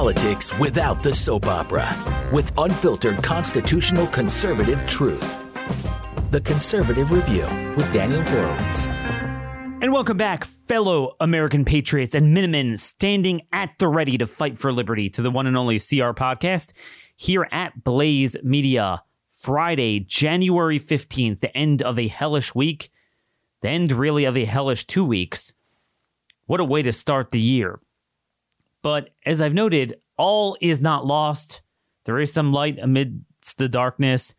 politics without the soap opera with unfiltered constitutional conservative truth. The Conservative Review with Daniel Horowitz. And welcome back, fellow American patriots and Minutemen standing at the ready to fight for liberty to the one and only CR podcast here at Blaze Media. Friday, January 15th, the end of a hellish week, the end really of a hellish two weeks. What a way to start the year. But as I've noted, all is not lost. There is some light amidst the darkness.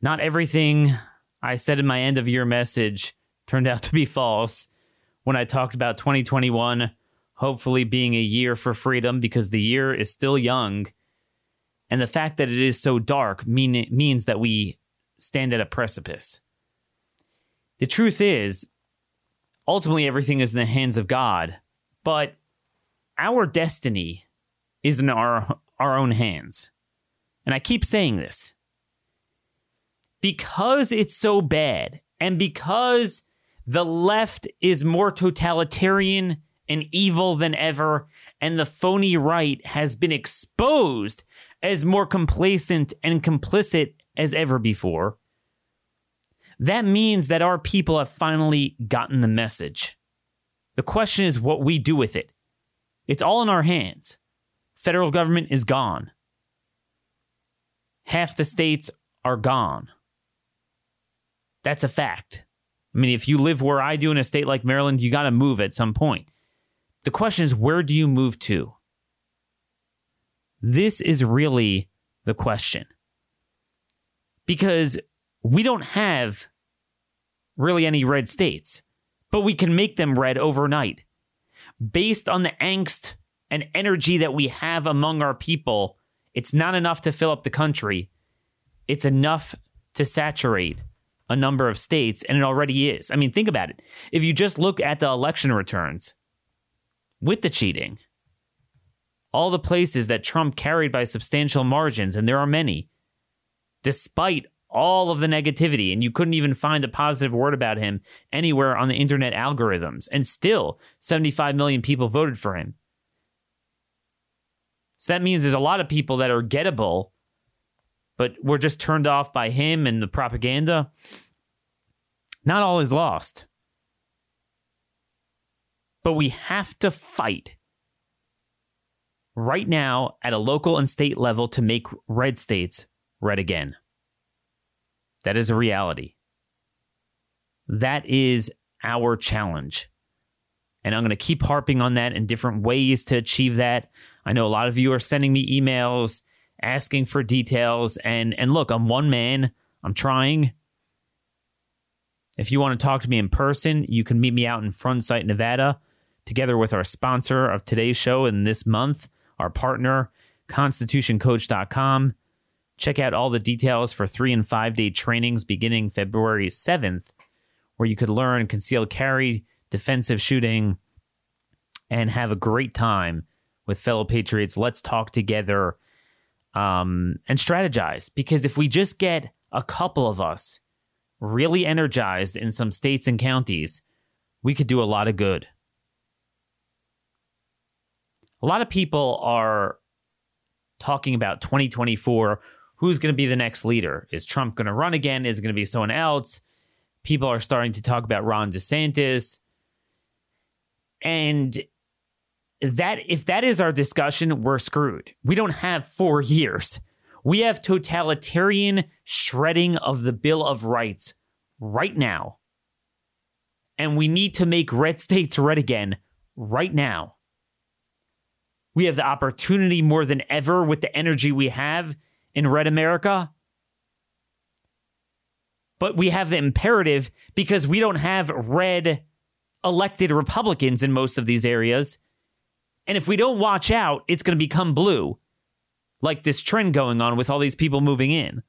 Not everything I said in my end of year message turned out to be false when I talked about 2021 hopefully being a year for freedom because the year is still young. And the fact that it is so dark mean, means that we stand at a precipice. The truth is, ultimately, everything is in the hands of God, but our destiny is in our, our own hands. And I keep saying this because it's so bad and because the left is more totalitarian and evil than ever, and the phony right has been exposed as more complacent and complicit as ever before. That means that our people have finally gotten the message. The question is what we do with it. It's all in our hands. Federal government is gone. Half the states are gone. That's a fact. I mean, if you live where I do in a state like Maryland, you got to move at some point. The question is, where do you move to? This is really the question. Because we don't have really any red states, but we can make them red overnight. Based on the angst and energy that we have among our people, it's not enough to fill up the country. It's enough to saturate a number of states, and it already is. I mean, think about it. If you just look at the election returns with the cheating, all the places that Trump carried by substantial margins, and there are many, despite all of the negativity, and you couldn't even find a positive word about him anywhere on the internet algorithms, and still 75 million people voted for him. So that means there's a lot of people that are gettable but we're just turned off by him and the propaganda. Not all is lost. But we have to fight right now at a local and state level to make red states red again. That is a reality. That is our challenge. And I'm going to keep harping on that in different ways to achieve that. I know a lot of you are sending me emails asking for details. And and look, I'm one man. I'm trying. If you want to talk to me in person, you can meet me out in Front Sight, Nevada, together with our sponsor of today's show and this month, our partner, constitutioncoach.com. Check out all the details for three and five day trainings beginning February 7th, where you could learn concealed carry, defensive shooting, and have a great time with fellow patriots. Let's talk together um, and strategize. Because if we just get a couple of us really energized in some states and counties, we could do a lot of good. A lot of people are talking about 2024 who's going to be the next leader? Is Trump going to run again? Is it going to be someone else? People are starting to talk about Ron DeSantis. And that if that is our discussion, we're screwed. We don't have four years. We have totalitarian shredding of the Bill of Rights right now. And we need to make red states red again right now. We have the opportunity more than ever with the energy we have in red America. But we have the imperative because we don't have red elected Republicans in most of these areas and if we don't watch out, it's going to become blue, like this trend going on with all these people moving in.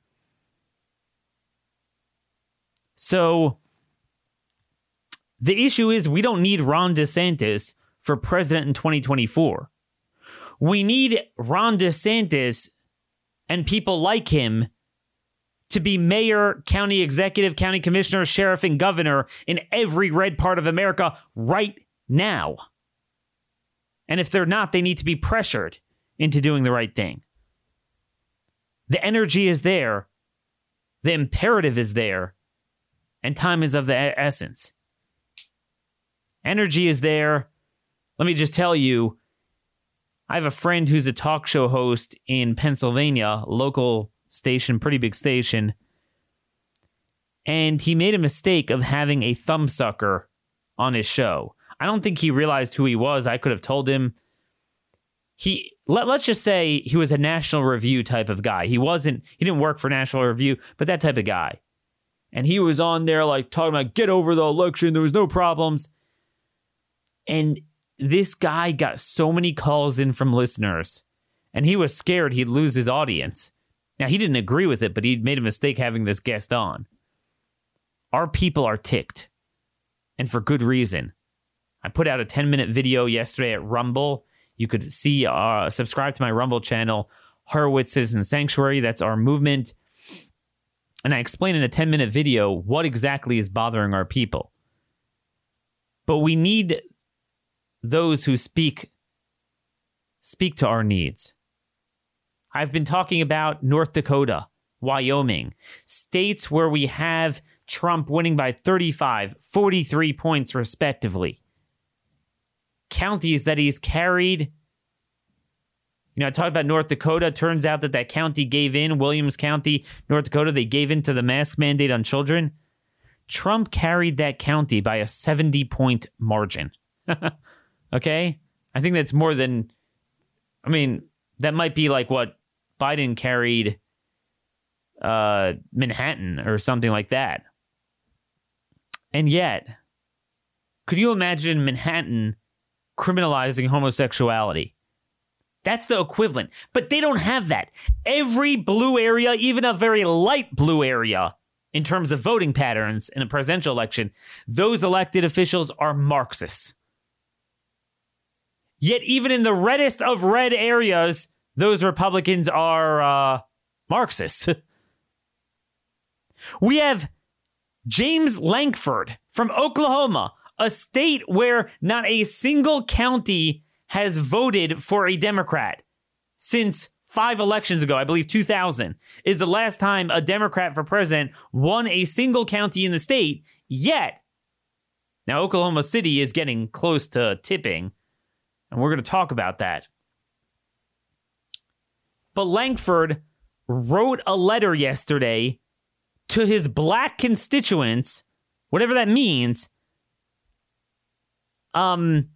So the issue is we don't need Ron DeSantis for president in 2024. We need Ron DeSantis and people like him to be mayor, county executive, county commissioner, sheriff, and governor in every red part of America right now. And if they're not, they need to be pressured into doing the right thing. The energy is there, the imperative is there, and time is of the essence. Energy is there. Let me just tell you, I have a friend who's a talk show host in Pennsylvania, local station, pretty big station. And he made a mistake of having a thumbsucker on his show. I don't think he realized who he was. I could have told him. He let, let's just say he was a National Review type of guy. He wasn't he didn't work for National Review, but that type of guy. And he was on there like talking about get over the election, there was no problems. And this guy got so many calls in from listeners, and he was scared he'd lose his audience. Now, he didn't agree with it, but he made a mistake having this guest on. Our people are ticked, and for good reason. I put out a 10 minute video yesterday at Rumble. You could see, uh, subscribe to my Rumble channel, Horowitz Citizen Sanctuary. That's our movement. And I explain in a 10 minute video what exactly is bothering our people. But we need those who speak speak to our needs. I've been talking about North Dakota, Wyoming, states where we have Trump winning by 35, 43 points respectively. Counties that he's carried. You know, I talked about North Dakota. Turns out that that county gave in, Williams County, North Dakota, they gave in to the mask mandate on children. Trump carried that county by a 70 point margin. Okay. I think that's more than, I mean, that might be like what Biden carried uh, Manhattan or something like that. And yet, could you imagine Manhattan criminalizing homosexuality? That's the equivalent. But they don't have that. Every blue area, even a very light blue area, in terms of voting patterns in a presidential election, those elected officials are Marxists. Yet, even in the reddest of red areas, those Republicans are uh, Marxists. we have James Lankford from Oklahoma, a state where not a single county has voted for a Democrat since five elections ago. I believe 2000 is the last time a Democrat for president won a single county in the state. Yet, now Oklahoma City is getting close to tipping and we're going to talk about that. But Lankford wrote a letter yesterday to his black constituents, whatever that means, um,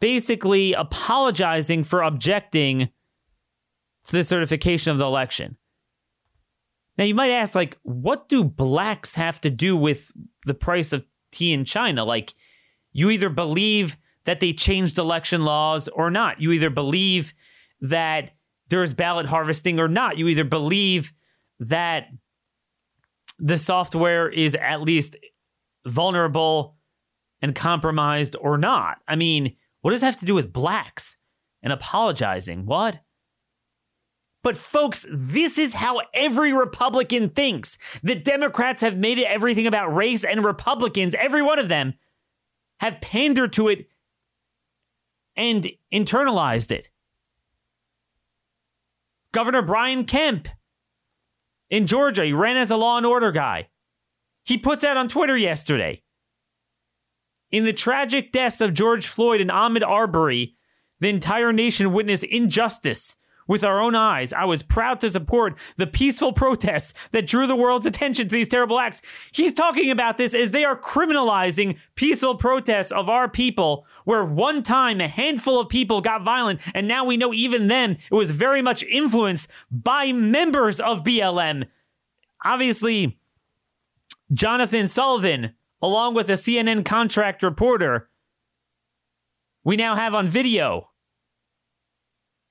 basically apologizing for objecting to the certification of the election. Now, you might ask, like, what do blacks have to do with the price of tea in China? Like, you either believe that they changed election laws or not. You either believe that there's ballot harvesting or not. You either believe that the software is at least vulnerable and compromised or not. I mean, what does that have to do with blacks and apologizing? What? But folks, this is how every Republican thinks. The Democrats have made it everything about race, and Republicans, every one of them, have pandered to it and internalized it. Governor Brian Kemp in Georgia, he ran as a law and order guy. He puts out on Twitter yesterday. In the tragic deaths of George Floyd and Ahmaud Arbery, the entire nation witnessed injustice with our own eyes, I was proud to support the peaceful protests that drew the world's attention to these terrible acts. He's talking about this as they are criminalizing peaceful protests of our people, where one time a handful of people got violent, and now we know even then it was very much influenced by members of BLM. Obviously, Jonathan Sullivan, along with a CNN contract reporter, we now have on video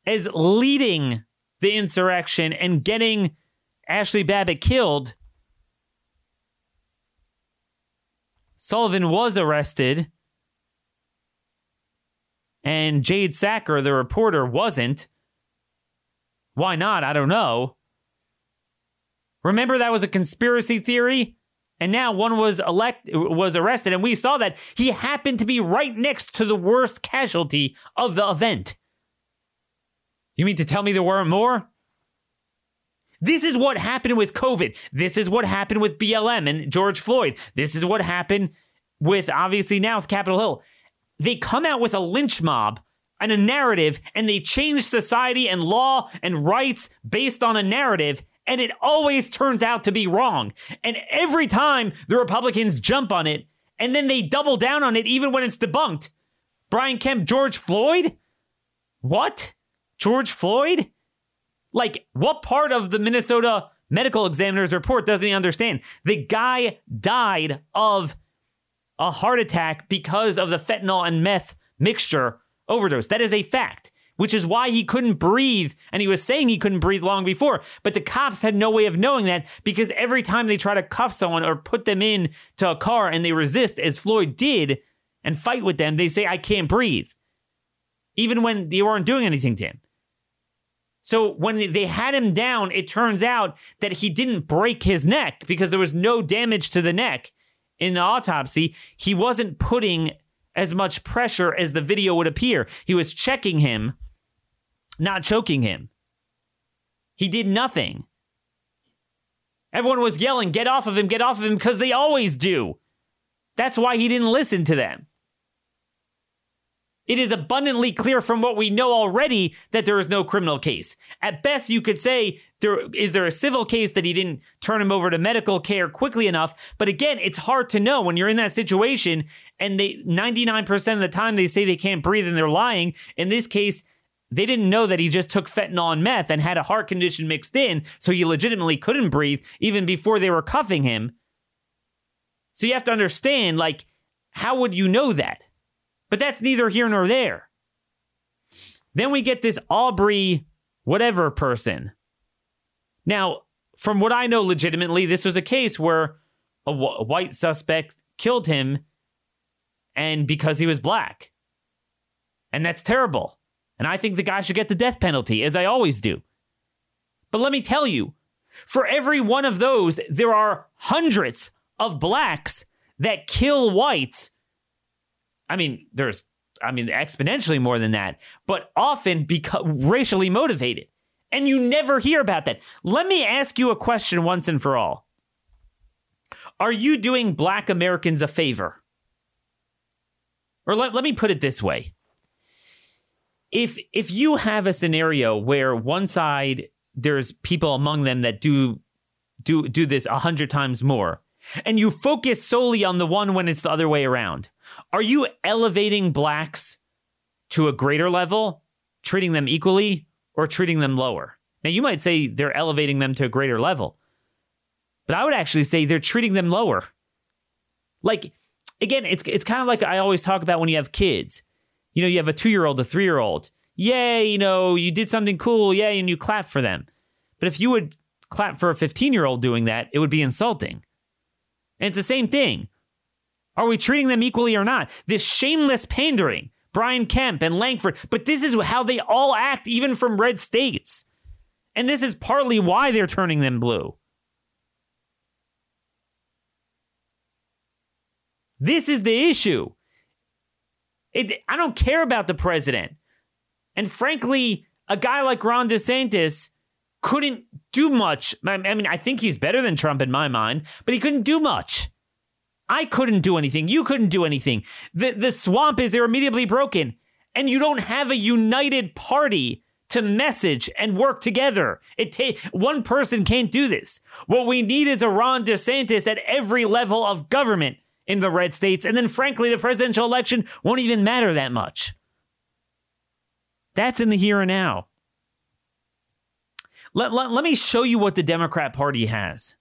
as leading the insurrection and getting Ashli Babbitt killed. Sullivan was arrested, and Jade Sacker, the reporter, wasn't. Why not? I don't know. Remember that was a conspiracy theory? And now one was elect was arrested, and we saw that he happened to be right next to the worst casualty of the event. You mean to tell me there weren't more? This is what happened with COVID. This is what happened with BLM and George Floyd. This is what happened with obviously now with Capitol Hill. They come out with a lynch mob and a narrative and they change society and law and rights based on a narrative and it always turns out to be wrong. And every time the Republicans jump on it and then they double down on it even when it's debunked. Brian Kemp, George Floyd? What? George Floyd? Like, what part of the Minnesota medical examiner's report doesn't he understand? The guy died of a heart attack because of the fentanyl and meth mixture overdose. That is a fact, which is why he couldn't breathe. And he was saying he couldn't breathe long before. But the cops had no way of knowing that because every time they try to cuff someone or put them in to a car and they resist, as Floyd did, and fight with them, they say, I can't breathe. Even when they weren't doing anything to him. So when they had him down, it turns out that he didn't break his neck because there was no damage to the neck in the autopsy. He wasn't putting as much pressure as the video would appear. He was checking him, not choking him. He did nothing. Everyone was yelling, Get off of him, get off of him, because they always do. That's why he didn't listen to them. It is abundantly clear from what we know already that there is no criminal case. At best, you could say there is there a civil case that he didn't turn him over to medical care quickly enough. But again, it's hard to know when you're in that situation and they 99% of the time they say they can't breathe and they're lying. In this case, they didn't know that he just took fentanyl and meth and had a heart condition mixed in, so he legitimately couldn't breathe even before they were cuffing him. So you have to understand, like, how would you know that? But that's neither here nor there. Then we get this Aubrey whatever person. Now, from what I know legitimately, this was a case where a, w- a white suspect killed him and because he was black. And that's terrible. And I think the guy should get the death penalty, as I always do. But let me tell you, for every one of those, there are hundreds of blacks that kill whites I mean, there's, I mean, exponentially more than that, but often because racially motivated. And you never hear about that. Let me ask you a question once and for all. Are you doing black Americans a favor? Or let, let me put it this way. If if you have a scenario where one side there's people among them that do do do this a hundred times more, and you focus solely on the one when it's the other way around, are you elevating blacks to a greater level, treating them equally, or treating them lower? Now, you might say they're elevating them to a greater level, but I would actually say they're treating them lower. Like, again, it's, it's kind of like I always talk about when you have kids. You know, you have a two year old, a three year old. Yay, you know, you did something cool. Yay, and you clap for them. But if you would clap for a 15 year old doing that, it would be insulting. And it's the same thing. Are we treating them equally or not? This shameless pandering, Brian Kemp and Lankford, but this is how they all act, even from red states. And this is partly why they're turning them blue. This is the issue. It, I don't care about the president. And frankly, a guy like Ron DeSantis couldn't do much. I mean, I think he's better than Trump in my mind, but he couldn't do much. I couldn't do anything. You couldn't do anything. The, the swamp is irremediably broken, and you don't have a united party to message and work together. It ta- one person can't do this. What we need is a Ron DeSantis at every level of government in the red states, and then frankly, the presidential election won't even matter that much. That's in the here and now. Let, let, let me show you what the Democrat Party has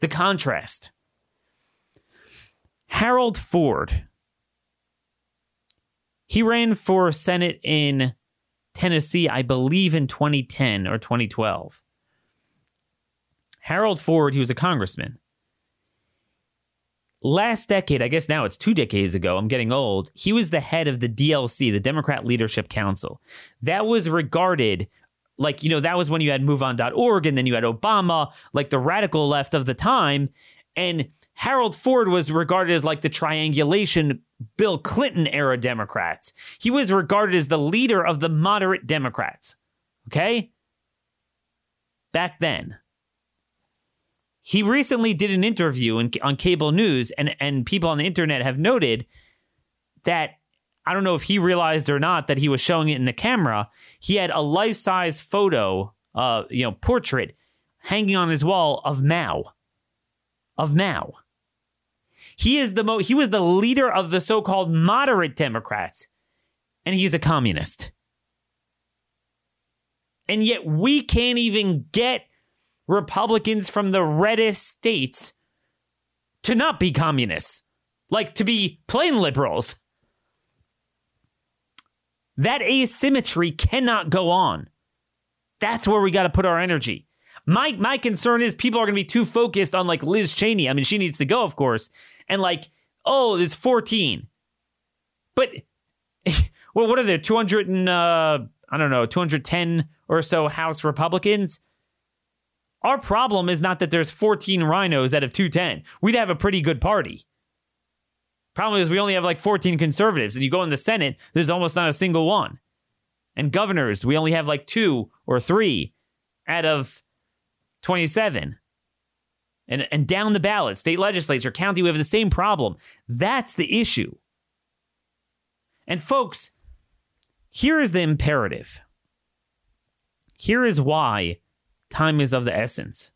the contrast. Harold Ford. He ran for Senate in Tennessee, I believe in 2010 or 2012. Harold Ford, he was a congressman. Last decade, I guess now it's two decades ago, I'm getting old, he was the head of the DLC, the Democrat Leadership Council. That was regarded like, you know, that was when you had MoveOn.org and then you had Obama, like the radical left of the time. And Harold Ford was regarded as like the triangulation Bill Clinton era Democrats. He was regarded as the leader of the moderate Democrats. Okay? Back then. He recently did an interview in, on cable news, and, and people on the internet have noted that I don't know if he realized or not that he was showing it in the camera. He had a life size photo, uh, you know, portrait hanging on his wall of Mao. Of Mao. He is the mo- he was the leader of the so-called moderate Democrats, and he's a communist. And yet we can't even get Republicans from the reddest states to not be communists, like to be plain liberals. That asymmetry cannot go on. That's where we got to put our energy. My my concern is people are going to be too focused on like Liz Cheney. I mean, she needs to go, of course, and like, oh, there's 14. But well, what are there? 200 and uh, I don't know, 210 or so House Republicans. Our problem is not that there's 14 RINOs out of 210. We'd have a pretty good party. Problem is, we only have like 14 conservatives, and you go in the Senate, there's almost not a single one. And governors, we only have like two or three out of 27. And, and down the ballot, state legislature, county, we have the same problem. That's the issue. And folks, here is the imperative. Here is why time is of the essence.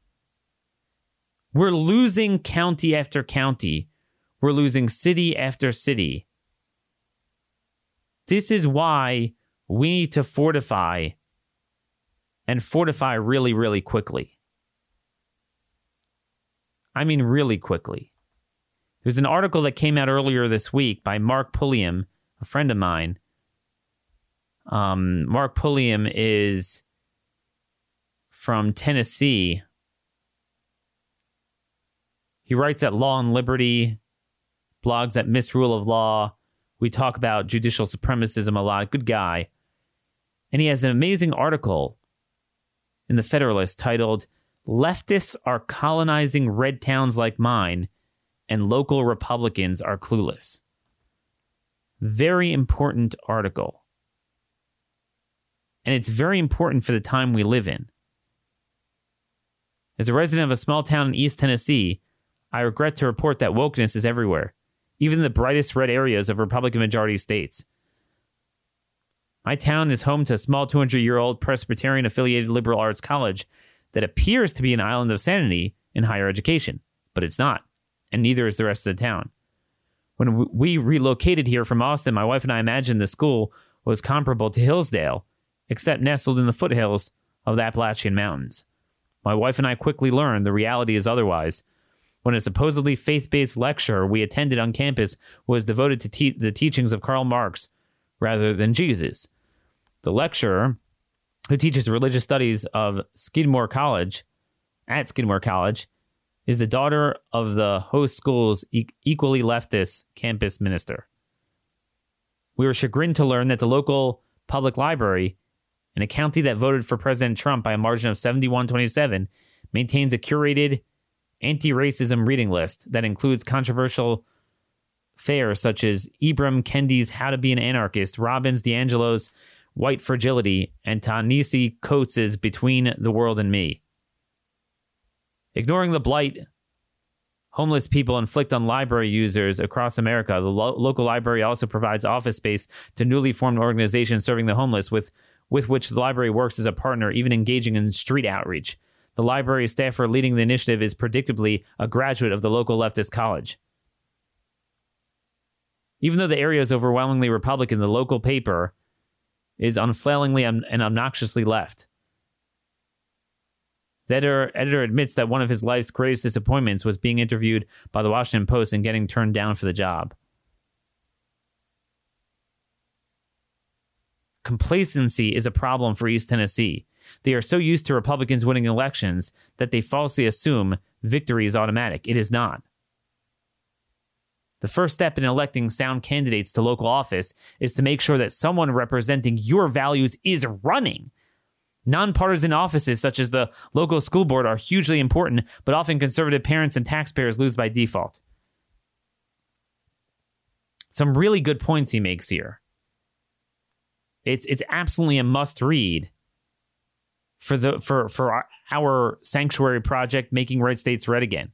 We're losing county after county, we're losing city after city. This is why we need to fortify and fortify really, really quickly. I mean, really quickly. There's an article that came out earlier this week by Mark Pulliam, a friend of mine. Um, Mark Pulliam is from Tennessee. He writes at Law and Liberty, blogs at Misrule of Law. We talk about judicial supremacism a lot. Good guy. And he has an amazing article in the Federalist titled Leftists Are Colonizing Red Towns Like Mine, and Local Republicans Are Clueless. Very important article. And it's very important for the time we live in. As a resident of a small town in East Tennessee, I regret to report that wokeness is everywhere, even the brightest red areas of Republican majority states. My town is home to a small 200 year old Presbyterian affiliated liberal arts college that appears to be an island of sanity in higher education, but it's not, and neither is the rest of the town. When we relocated here from Austin, my wife and I imagined the school was comparable to Hillsdale, except nestled in the foothills of the Appalachian Mountains. My wife and I quickly learned the reality is otherwise. When a supposedly faith based lecture we attended on campus was devoted to te- the teachings of Karl Marx rather than Jesus. The lecturer, who teaches religious studies of Skidmore College, at Skidmore College, is the daughter of the host school's e- equally leftist campus minister. We were chagrined to learn that the local public library in a county that voted for President Trump by a margin of 71 27, maintains a curated anti racism reading list that includes controversial fares such as Ibram Kendi's How to Be an Anarchist, Robbins DiAngelo's White Fragility, and Ta-Nehisi Coates' Between the World and Me. Ignoring the blight homeless people inflict on library users across America, the lo- local library also provides office space to newly formed organizations serving the homeless with with which the library works as a partner, even engaging in street outreach. The library staffer leading the initiative is predictably a graduate of the local leftist college. Even though the area is overwhelmingly Republican, the local paper is unfailingly and obnoxiously left. The editor, editor admits that one of his life's greatest disappointments was being interviewed by the Washington Post and getting turned down for the job. Complacency is a problem for East Tennessee. They are so used to Republicans winning elections that they falsely assume victory is automatic. It is not. The first step in electing sound candidates to local office is to make sure that someone representing your values is running, Nonpartisan offices such as the local school board are hugely important, but often conservative parents and taxpayers lose by default. Some really good points he makes here. It's it's absolutely a must read for the for for our, sanctuary project making red states red again.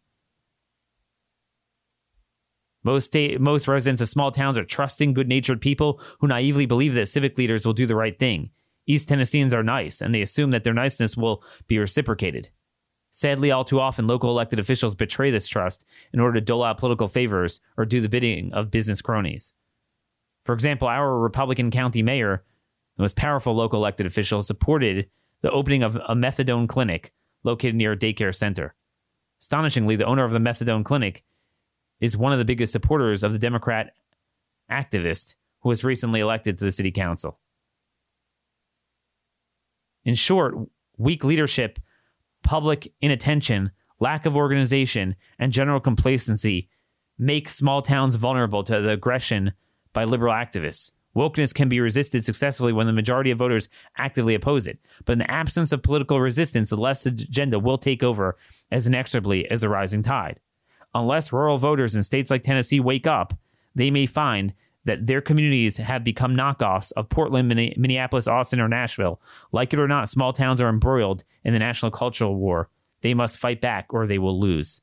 Most state, most residents of small towns are trusting, good-natured people who naively believe that civic leaders will do the right thing. East Tennesseans are nice, and they assume that their niceness will be reciprocated. Sadly, all too often, local elected officials betray this trust in order to dole out political favors or do the bidding of business cronies. For example, our Republican county mayor, the most powerful local elected official, supported the opening of a methadone clinic located near a daycare center. Astonishingly, the owner of the methadone clinic is one of the biggest supporters of the Democrat activist who was recently elected to the city council. In short, weak leadership, public inattention, lack of organization, and general complacency make small towns vulnerable to the aggression by liberal activists. Wokeness can be resisted successfully when the majority of voters actively oppose it. But in the absence of political resistance, the left's agenda will take over as inexorably as the rising tide. Unless rural voters in states like Tennessee wake up, they may find that their communities have become knockoffs of Portland, Minneapolis, Austin, or Nashville. Like it or not, small towns are embroiled in the national cultural war. They must fight back or they will lose.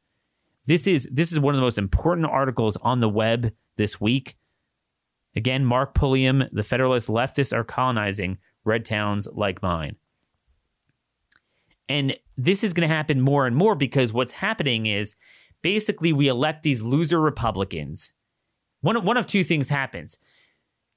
This is this is one of the most important articles on the web this week. Again, Mark Pulliam, the Federalist leftists are colonizing red towns like mine. And this is going to happen more and more because what's happening is basically we elect these loser Republicans one, one of two things happens.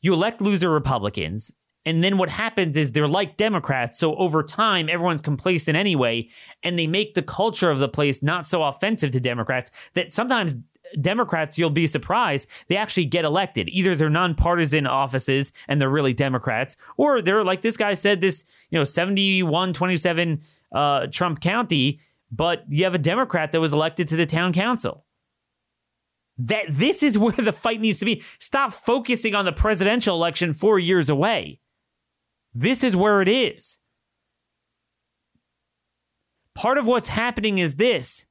You elect loser Republicans, and then what happens is they're like Democrats. So over time, everyone's complacent anyway, and they make the culture of the place not so offensive to Democrats that sometimes Democrats, you'll be surprised, they actually get elected. Either they're nonpartisan offices and they're really Democrats, or they're like this guy said, this, you know, 71 27 uh, Trump County, but you have a Democrat that was elected to the town council that this is where the fight needs to be. Stop focusing on the presidential election four years away. This is where it is. Part of what's happening is this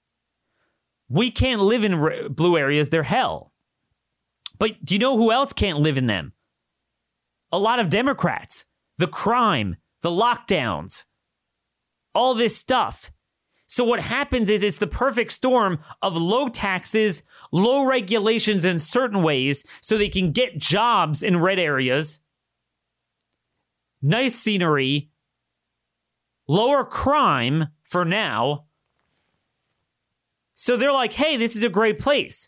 we can't live in blue areas, they're hell. But do you know who else can't live in them? A lot of Democrats, the crime, the lockdowns, all this stuff. So what happens is it's the perfect storm of low taxes, low regulations in certain ways so they can get jobs in red areas, nice scenery, lower crime for now. So they're like, hey, this is a great place.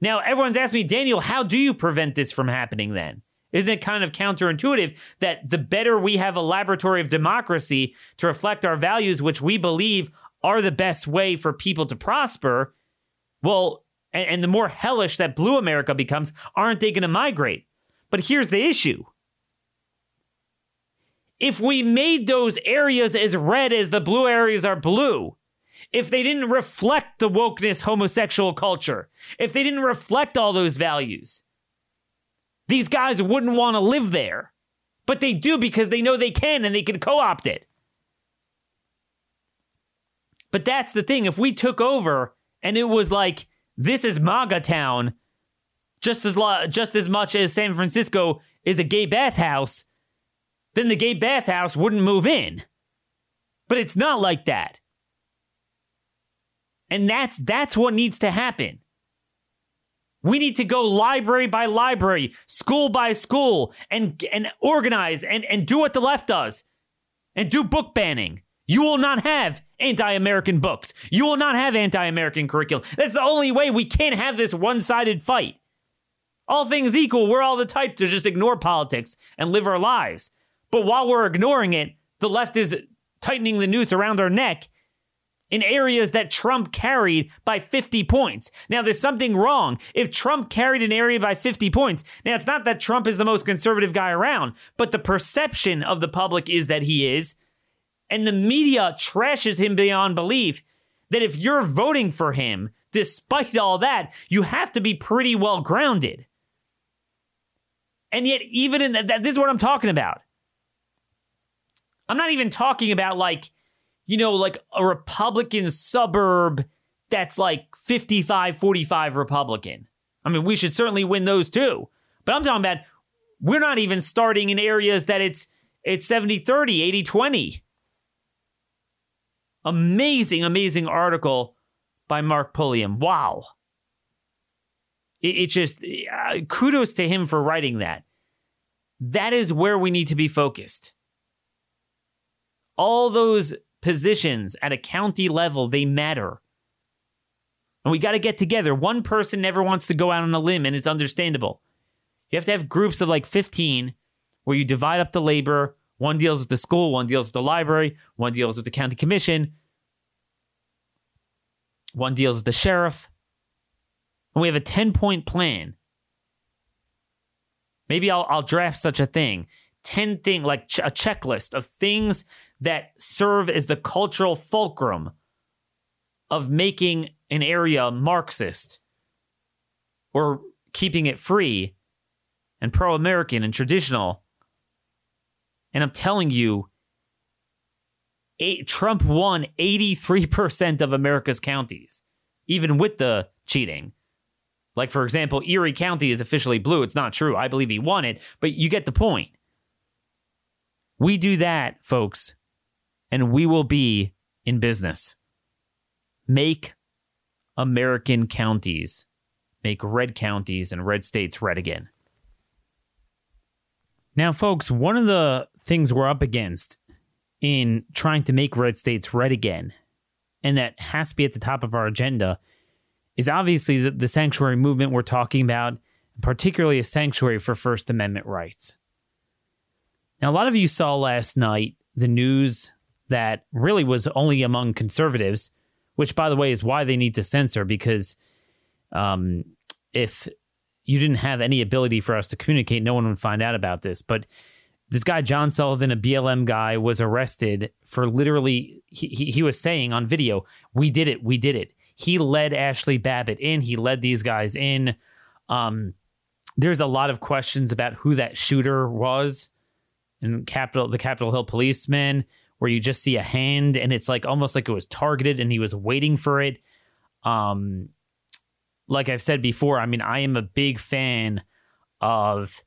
Now, everyone's asked me, Daniel, how do you prevent this from happening then? Isn't it kind of counterintuitive that the better we have a laboratory of democracy to reflect our values, which we believe are the best way for people to prosper, well, and, and the more hellish that blue America becomes, aren't they going to migrate? But here's the issue. If we made those areas as red as the blue areas are blue, if they didn't reflect the wokeness homosexual culture, if they didn't reflect all those values, these guys wouldn't want to live there. But they do because they know they can and they can co opt it. But that's the thing. If we took over and it was like, this is MAGA town, just as, lo- just as much as San Francisco is a gay bathhouse, then the gay bathhouse wouldn't move in. But it's not like that. And that's that's what needs to happen. We need to go library by library, school by school, and and organize and, and do what the left does. And do book banning. You will not have anti-American books. You will not have anti-American curriculum. That's the only way we can't have this one-sided fight. All things equal, we're all the type to just ignore politics and live our lives. But while we're ignoring it, the left is tightening the noose around our neck in areas that Trump carried by 50 points. Now, there's something wrong. If Trump carried an area by 50 points, now it's not that Trump is the most conservative guy around, but the perception of the public is that he is. And the media trashes him beyond belief that if you're voting for him, despite all that, you have to be pretty well grounded. And yet, even in that, this is what I'm talking about I'm not even talking about like, you know, like a Republican suburb that's like 55 45 Republican. I mean, we should certainly win those too. But I'm talking about we're not even starting in areas that it's it's 70 30, 80 20. Amazing, amazing article by Mark Pulliam. Wow. It, it just, uh, kudos to him for writing that. That is where we need to be focused. All those positions at a county level, they matter. And we got to get together. One person never wants to go out on a limb, and it's understandable. You have to have groups of like 15 where you divide up the labor. One deals with the school, one deals with the library, one deals with the county commission, one deals with the sheriff. And we have a 10 point plan. Maybe I'll, I'll draft such a thing 10 thing like ch- a checklist of things that serve as the cultural fulcrum of making an area Marxist or keeping it free and pro American and traditional. And I'm telling you, eight, Trump won 83% of America's counties, even with the cheating. Like, for example, Erie County is officially blue. It's not true. I believe he won it, but you get the point. We do that, folks, and we will be in business. Make American counties, make red counties and red states red again. Now, folks, one of the things we're up against in trying to make red states red again, and that has to be at the top of our agenda, is obviously the sanctuary movement we're talking about, particularly a sanctuary for First Amendment rights. Now, a lot of you saw last night the news that really was only among conservatives, which, by the way, is why they need to censor because um, if you didn't have any ability for us to communicate, no one would find out about this. But this guy, John Sullivan, a BLM guy, was arrested for literally, he, he, was saying on video, We did it, we did it. He led Ashli Babbitt in, he led these guys in. Um, there's a lot of questions about who that shooter was and Capitol, the Capitol Hill policeman, where you just see a hand and it's like almost like it was targeted and he was waiting for it. Um, like I've said before, I mean, I am a big fan of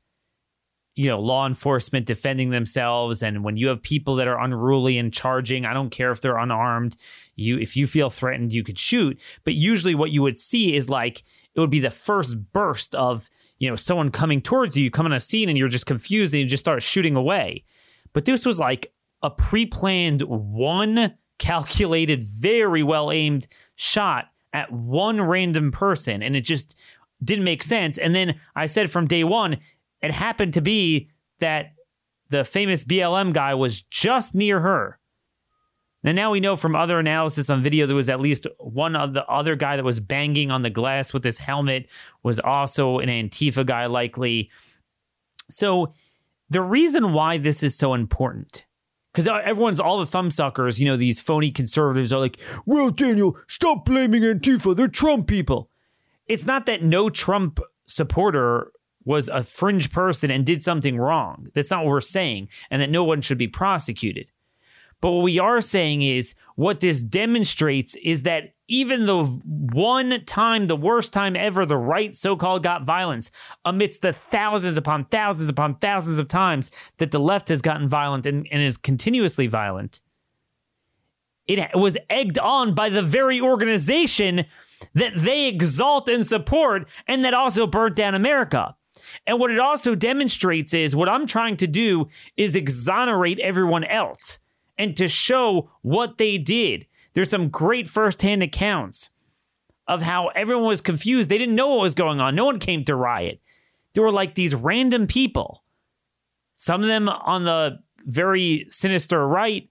you know law enforcement defending themselves. And when you have people that are unruly and charging i don't care if they're unarmed you if you feel threatened you could shoot. But usually what you would see is like it would be the first burst of you know someone coming towards you you come on a scene and you're just confused and you just start shooting away. But this was like a pre-planned one calculated very well aimed shot at one random person and it just didn't make sense. And then I said from day one, it happened to be that the famous BLM guy was just near her. And now we know from other analysis on video there was at least one of the other guy that was banging on the glass with his helmet was also an Antifa guy, likely. So the reason why this is so important because everyone's all the thumbsuckers, you know, these phony conservatives are like, well, Daniel, stop blaming Antifa. They're Trump people. It's not that no Trump supporter was a fringe person and did something wrong. That's not what we're saying, and that no one should be prosecuted. But what we are saying is what this demonstrates is that even the one time, the worst time ever, the right so called got violence, amidst the thousands upon thousands upon thousands of times that the left has gotten violent and, and is continuously violent, it was egged on by the very organization that they exalt and support and that also burnt down America. And what it also demonstrates is what I'm trying to do is exonerate everyone else and to show what they did. There's some great firsthand accounts of how everyone was confused. They didn't know what was going on. No one came to riot. There were like these random people, some of them on the very sinister right,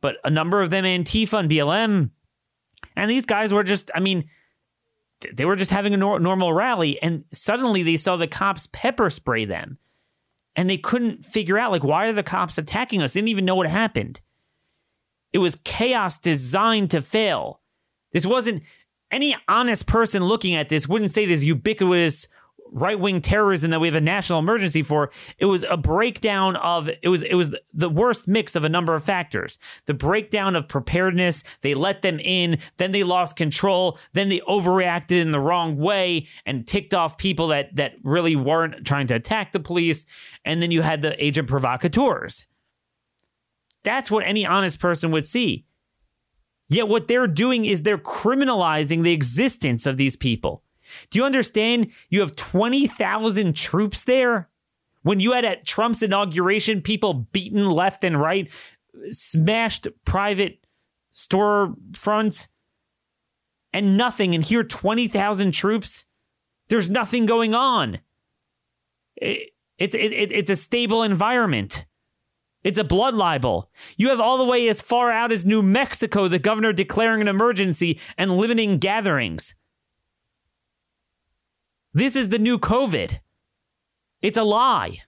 but a number of them Antifa and BLM. And these guys were just, I mean, they were just having a nor- normal rally. And suddenly they saw the cops pepper spray them. And they couldn't figure out, like, why are the cops attacking us? They didn't even know what happened. It was chaos designed to fail. This wasn't any honest person looking at this wouldn't say this ubiquitous right wing terrorism that we have a national emergency for. It was a breakdown of it was it was the worst mix of a number of factors. The breakdown of preparedness. They let them in, then they lost control, then they overreacted in the wrong way and ticked off people that that really weren't trying to attack the police, and then you had the agent provocateurs. That's what any honest person would see. Yet what they're doing is they're criminalizing the existence of these people. Do you understand? You have 20,000 troops there. When you had at Trump's inauguration, people beaten left and right, smashed private storefronts, and nothing. And here, 20,000 troops. There's nothing going on. It, it, it's a stable environment. It's a blood libel. You have all the way as far out as New Mexico, the governor declaring an emergency and limiting gatherings. This is the new COVID. It's a lie.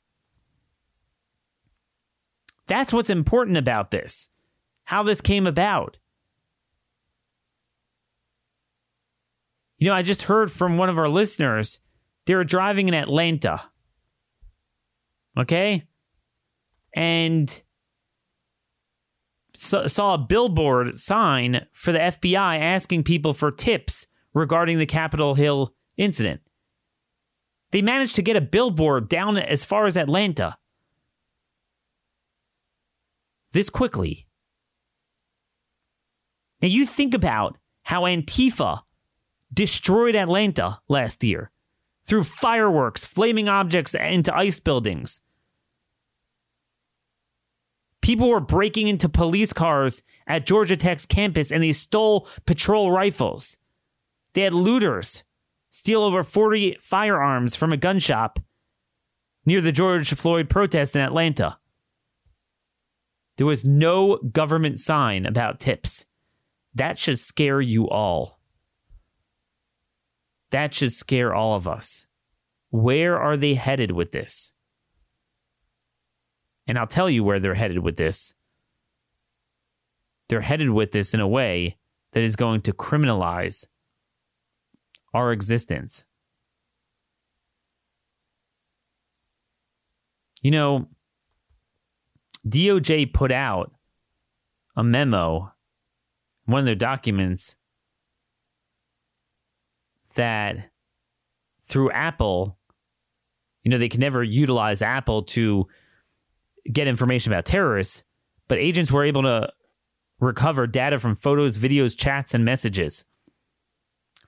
That's what's important about this, how this came about. You know, I just heard from one of our listeners, they were driving in Atlanta. Okay? And saw a billboard sign for the FBI asking people for tips regarding the Capitol Hill incident. They managed to get a billboard down as far as Atlanta. This quickly. Now, you think about how Antifa destroyed Atlanta last year through fireworks, flaming objects into ICE buildings, People were breaking into police cars at Georgia Tech's campus and they stole patrol rifles. They had looters steal over 40 firearms from a gun shop near the George Floyd protest in Atlanta. There was no government sign about tips. That should scare you all. That should scare all of us. Where are they headed with this? And I'll tell you where they're headed with this. They're headed with this in a way that is going to criminalize our existence. You know, DOJ put out a memo, one of their documents, that through Apple, you know, they can never utilize Apple to get information about terrorists, but agents were able to recover data from photos, videos, chats, and messages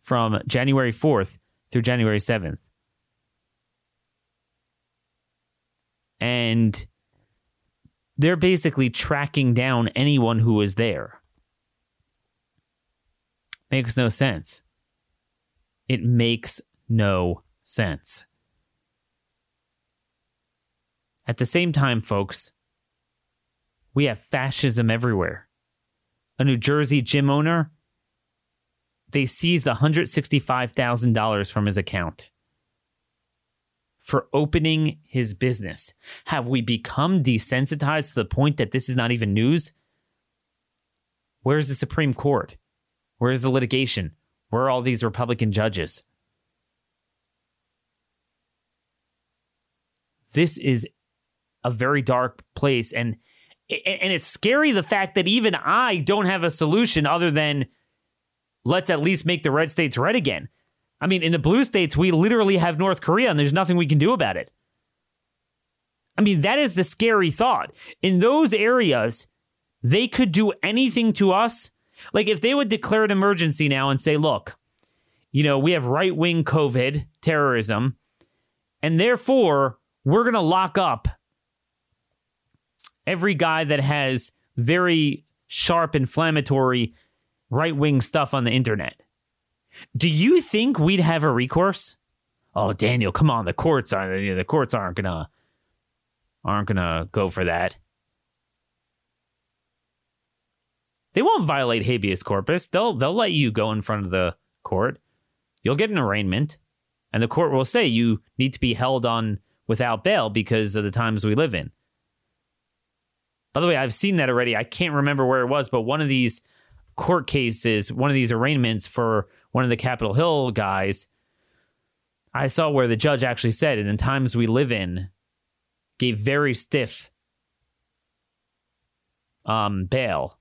from January 4th through January 7th. And they're basically tracking down anyone who was there. Makes no sense. It makes no sense. At the same time, folks, we have fascism everywhere. A New Jersey gym owner, they seized $165,000 from his account for opening his business. Have we become desensitized to the point that this is not even news? Where's the Supreme Court? Where's the litigation? Where are all these Republican judges? This is a very dark place and and it's scary the fact that even I don't have a solution other than let's at least make the red states red again. I mean, in the blue states, we literally have North Korea and there's nothing we can do about it. I mean, that is the scary thought. In those areas, they could do anything to us. Like if they would declare an emergency now and say, look, you know, we have right wing COVID terrorism, and therefore we're going to lock up every guy that has very sharp, inflammatory, right wing stuff on the internet. Do you think we'd have a recourse? Oh, Daniel, come on, the courts are the courts aren't gonna aren't gonna go for that. They won't violate habeas corpus. They'll they'll let you go in front of the court. You'll get an arraignment, and the court will say you need to be held on without bail because of the times we live in. By the way, I've seen that already. I can't remember where it was, but one of these court cases, one of these arraignments for one of the Capitol Hill guys, I saw where the judge actually said, in the times we live in, gave very stiff um, bail.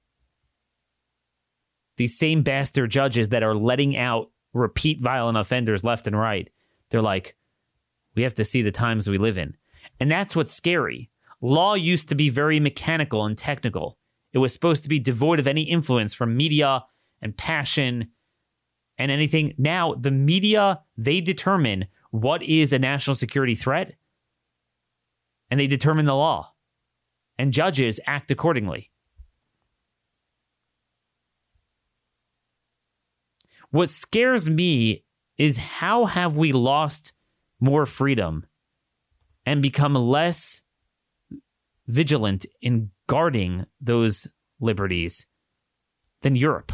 These same bastard judges that are letting out repeat violent offenders left and right, they're like, we have to see the times we live in. And that's what's scary. Law used to be very mechanical and technical. It was supposed to be devoid of any influence from media and passion and anything. Now, the media, they determine what is a national security threat and they determine the law. And judges act accordingly. What scares me is how have we lost more freedom and become less vigilant in guarding those liberties than Europe.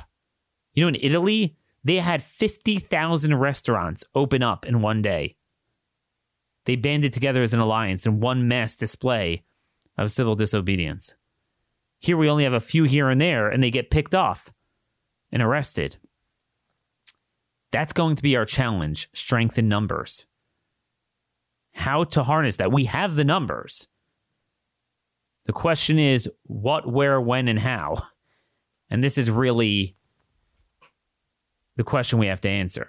You know, in Italy, they had 50,000 restaurants open up in one day. They banded together as an alliance in one mass display of civil disobedience. Here we only have a few here and there, and they get picked off and arrested. That's going to be our challenge strength in numbers. How to harness that. We have the numbers. The question is what, where, when, and how. And this is really the question we have to answer.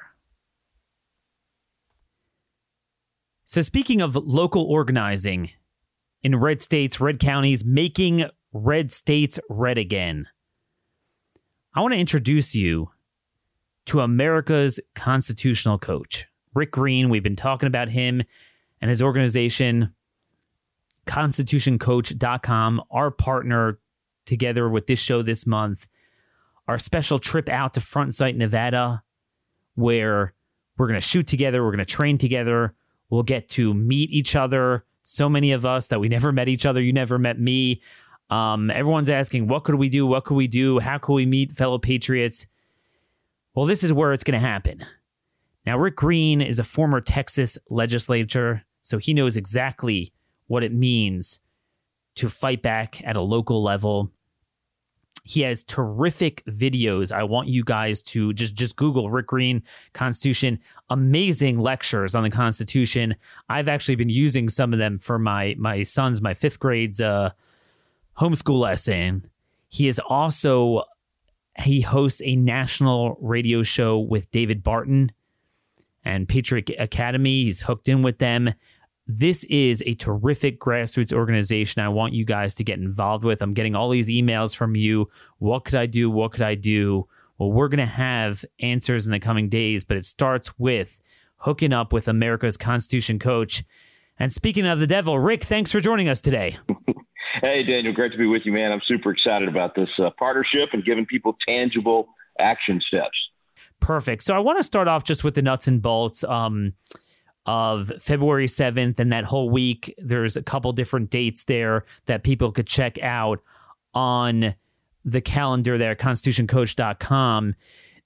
So, speaking of local organizing in red states, red counties, making red states red again, I want to introduce you to America's constitutional coach, Rick Green. We've been talking about him and his organization, constitutioncoach.com, our partner together with this show this month, our special trip out to Front Sight, Nevada, where we're going to shoot together, we're going to train together, we'll get to meet each other. So many of us that we never met each other. You never met me. Um, everyone's asking, what could we do? What could we do? How could we meet fellow patriots? Well, this is where it's going to happen. Now, Rick Green is a former Texas legislator, so he knows exactly what it means to fight back at a local level. He has terrific videos. I want you guys to just just Google Rick Green Constitution. Amazing lectures on the Constitution. I've actually been using some of them for my my son's my fifth grade's uh, homeschool lesson. He is also he hosts a national radio show with David Barton and Patriot Academy. He's hooked in with them. This is a terrific grassroots organization I want you guys to get involved with. I'm getting all these emails from you. What could I do? What could I do? Well, we're going to have answers in the coming days, but it starts with hooking up with America's Constitution coach. And speaking of the devil, Rick, thanks for joining us today. Hey, Daniel, great to be with you, man. I'm super excited about this uh, partnership and giving people tangible action steps. Perfect. So I want to start off just with the nuts and bolts um, of February 7th and that whole week. There's a couple different dates there that people could check out on the calendar there, constitutioncoach.com.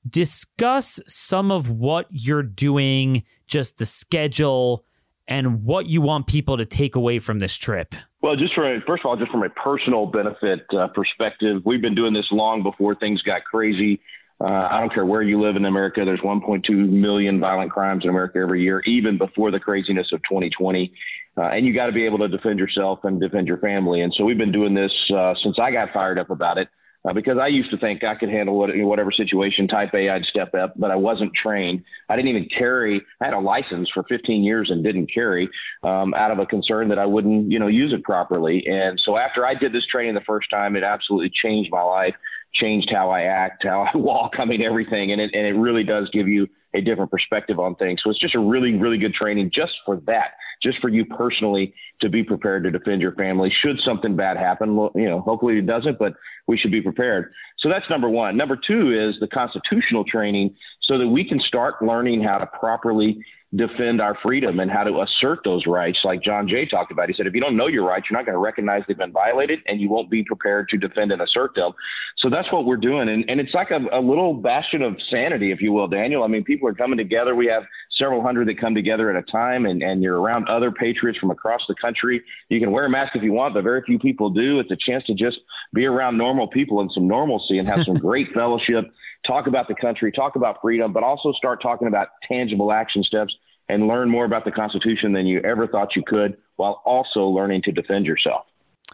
Discuss some of what you're doing, just the schedule, and what you want people to take away from this trip. Well, just for first of all, just from a personal benefit uh, perspective, we've been doing this long before things got crazy. Uh, I don't care where you live in America. There's 1.2 million violent crimes in America every year, even before the craziness of 2020. Uh, and you got to be able to defend yourself and defend your family. And so we've been doing this uh, since I got fired up about it uh, because I used to think I could handle what, whatever situation, type A, I'd step up, but I wasn't trained. I didn't even carry. I had a license for 15 years and didn't carry um, out of a concern that I wouldn't, you know, use it properly. And so after I did this training the first time, it absolutely changed my life, changed how I act, how I walk. I mean, everything. And it, and it really does give you a different perspective on things. So it's just a really, really good training just for that, just for you personally to be prepared to defend your family. Should something bad happen, you know, hopefully it doesn't, but we should be prepared. So that's number one. Number two is the constitutional training so that we can start learning how to properly defend our freedom and how to assert those rights, like John Jay talked about. He said, if you don't know your rights, you're not going to recognize they've been violated and you won't be prepared to defend and assert them. So that's what we're doing. And, and it's like a, a little bastion of sanity, if you will, Daniel. I mean, people are coming together. We have several hundred that come together at a time, and, and you're around other patriots from across the country. You can wear a mask if you want, but very few people do. It's a chance to just be around normal people and some normalcy and have some great fellowship talk about the country, talk about freedom, but also start talking about tangible action steps and learn more about the Constitution than you ever thought you could, while also learning to defend yourself.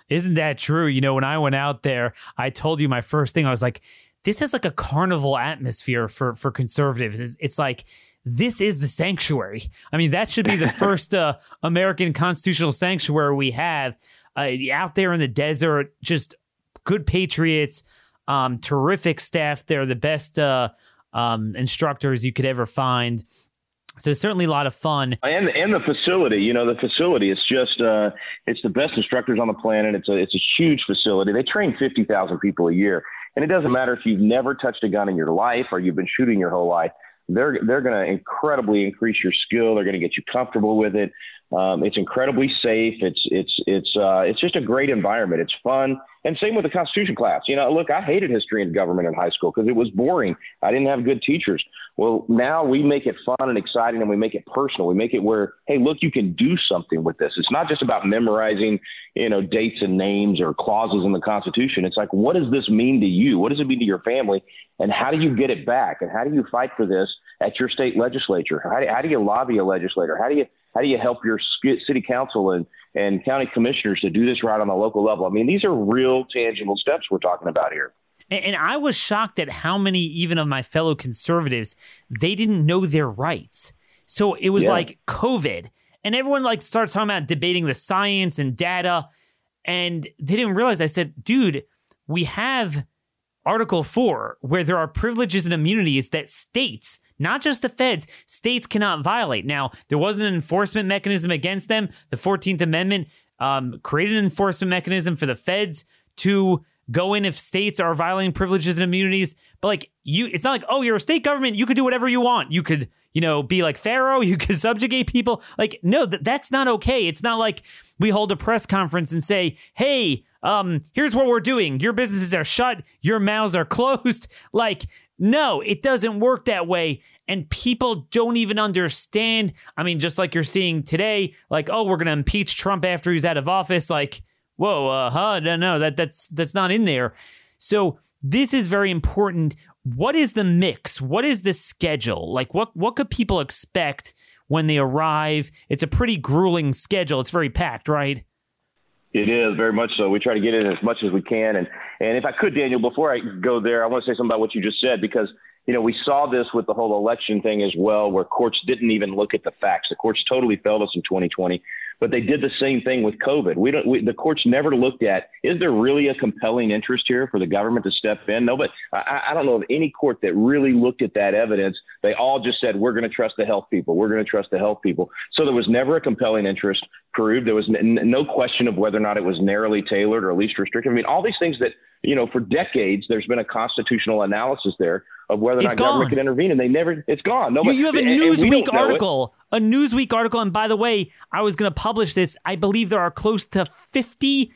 Isn't that true? You know, when I went out there, I told you my first thing. I was like, this is like a carnival atmosphere for for conservatives. It's, it's like this is the sanctuary. I mean, that should be the first uh, American constitutional sanctuary we have uh, out there in the desert. Just good patriots, um, terrific staff. They're the best uh, um, instructors you could ever find. So it's certainly a lot of fun. And and the facility, you know, the facility. It's just uh, it's the best instructors on the planet. It's a it's a huge facility. They train fifty thousand people a year, and it doesn't matter if you've never touched a gun in your life or you've been shooting your whole life. They're they're going to incredibly increase your skill. They're going to get you comfortable with it. Um, it's incredibly safe. It's it's it's uh, it's just a great environment. It's fun, and same with the Constitution class. You know, look, I hated history and government in high school because it was boring. I didn't have good teachers. Well, now we make it fun and exciting, and we make it personal. We make it where, hey, look, you can do something with this. It's not just about memorizing, you know, dates and names or clauses in the Constitution. It's like, what does this mean to you? What does it mean to your family? And how do you get it back? And how do you fight for this at your state legislature? How do, how do you lobby a legislator? How do you how do you help your city council and, and county commissioners to do this right on the local level? I mean, these are real tangible steps we're talking about here. And, I was shocked at how many, even of my fellow conservatives, they didn't know their rights. So it was yeah. like COVID, and everyone like starts talking about debating the science and data, and they didn't realize. I said, dude, we have Article 4, where there are privileges and immunities that states not just the feds, states cannot violate. Now, there wasn't an enforcement mechanism against them. The 14th Amendment um, created an enforcement mechanism for the feds to go in if states are violating privileges and immunities. But like you, it's not like, oh, you're a state government. You could do whatever you want. You could, you know, be like Pharaoh. You could subjugate people. Like, no, that, that's not okay. It's not like we hold a press conference and say, hey, um, here's what we're doing. Your businesses are shut. Your mouths are closed. Like, no, it doesn't work that way. And people don't even understand. I mean, just like you're seeing today, like, oh, we're going to impeach Trump after he's out of office. Like, whoa, uh, huh? No, no, that, that's, that's not in there. So this is very important. What is the mix? What is the schedule? Like, what, what could people expect when they arrive? It's a pretty grueling schedule. It's very packed, right? It is very much so. We try to get in as much as we can, and and if I could, Daniel, before I go there, I want to say something about what you just said because you know we saw this with the whole election thing as well, where courts didn't even look at the facts. The courts totally failed us in 2020. But they did the same thing with COVID. We don't. We, the courts never looked at is there really a compelling interest here for the government to step in? No, but I, I don't know of any court that really looked at that evidence. They all just said we're going to trust the health people. We're going to trust the health people. So there was never a compelling interest proved. There was n- no question of whether or not it was narrowly tailored or least restrictive. I mean, all these things that you know for decades there's been a constitutional analysis there of whether or it's not gone. government can intervene, and they never. It's gone. No, you, you have a Newsweek article a Newsweek article. And by the way, I was going to publish this. I believe there are close to 50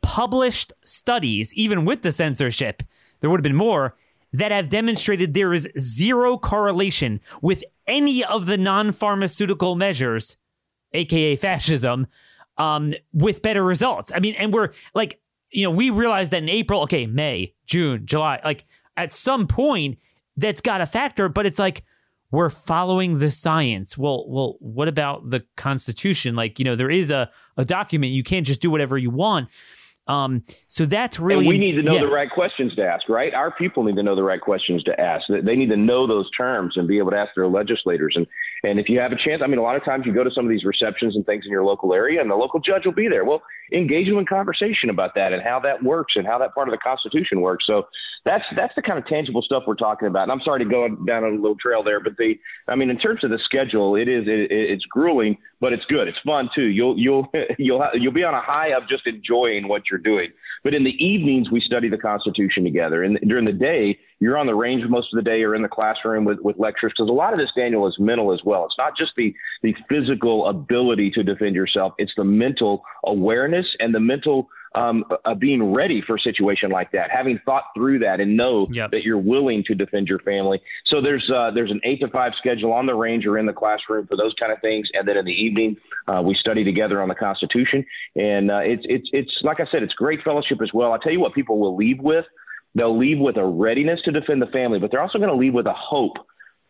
published studies, even with the censorship. There would have been more that have demonstrated there is zero correlation with any of the non pharmaceutical measures, aka fascism, um, with better results. I mean, and we're like, you know, we realized that in April, okay, May, June, July, like at some point that's got a factor, but it's like, we're following the science. Well, well, what about the Constitution? Like, you know, there is a, a document. You can't just do whatever you want. Um, so that's really. And we need to know yeah. the right questions to ask, right? Our people need to know the right questions to ask. They need to know those terms and be able to ask their legislators. And and if you have a chance, I mean, a lot of times you go to some of these receptions and things in your local area, and the local judge will be there. Well, engage them in conversation about that and how that works and how that part of the Constitution works. So that's that's the kind of tangible stuff we're talking about. And I'm sorry to go down a little trail there, but the I mean, in terms of the schedule, it is it, it's grueling, but it's good. It's fun too. You'll you'll you'll you'll be on a high of just enjoying what you're doing. But in the evenings, we study the Constitution together, and during the day, you're on the range most of the day or in the classroom with, with lectures because a lot of this, Daniel, is mental as well. It's not just the, the physical ability to defend yourself, it's the mental awareness and the mental um, uh, being ready for a situation like that, having thought through that and know yep. that you're willing to defend your family. So there's uh, there's an eight to five schedule on the range or in the classroom for those kind of things, and then in the evening uh, we study together on the Constitution. And uh, it's it's it's like I said, it's great fellowship as well. I tell you what, people will leave with They'll leave with a readiness to defend the family, but they're also going to leave with a hope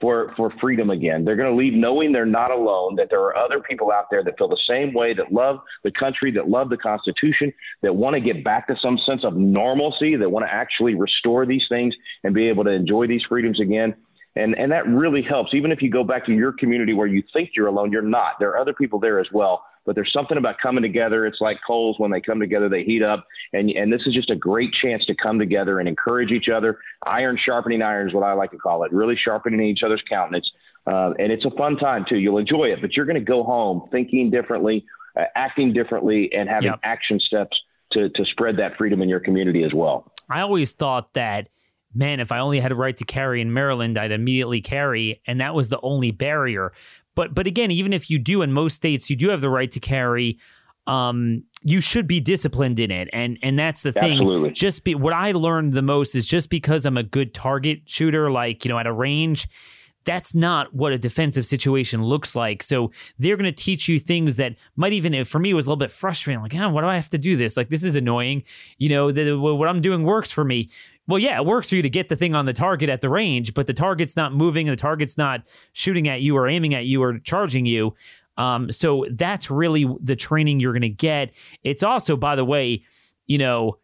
for, for freedom again. They're going to leave knowing they're not alone, that there are other people out there that feel the same way, that love the country, that love the Constitution, that want to get back to some sense of normalcy, that want to actually restore these things and be able to enjoy these freedoms again. And, and that really helps. Even if you go back to your community where you think you're alone, you're not. There are other people there as well. But there's something about coming together. It's like coals when they come together, they heat up. And, and this is just a great chance to come together and encourage each other. Iron sharpening iron is what I like to call it, really sharpening each other's countenance. Uh, and it's a fun time too. You'll enjoy it, but you're going to go home thinking differently, uh, acting differently, and having yep. action steps to, to spread that freedom in your community as well. I always thought that man, if I only had a right to carry in Maryland, I'd immediately carry, and that was the only barrier. But but again, even if you do in most states, you do have the right to carry. Um, you should be disciplined in it, and and that's the thing. Absolutely. Just be what I learned the most is just because I'm a good target shooter, like you know, at a range. That's not what a defensive situation looks like. So they're going to teach you things that might even, for me, was a little bit frustrating. Like, oh, why do I have to do this? Like, this is annoying. You know, the, what I'm doing works for me. Well, yeah, it works for you to get the thing on the target at the range, but the target's not moving, and the target's not shooting at you or aiming at you or charging you. Um, so that's really the training you're going to get. It's also, by the way, you know,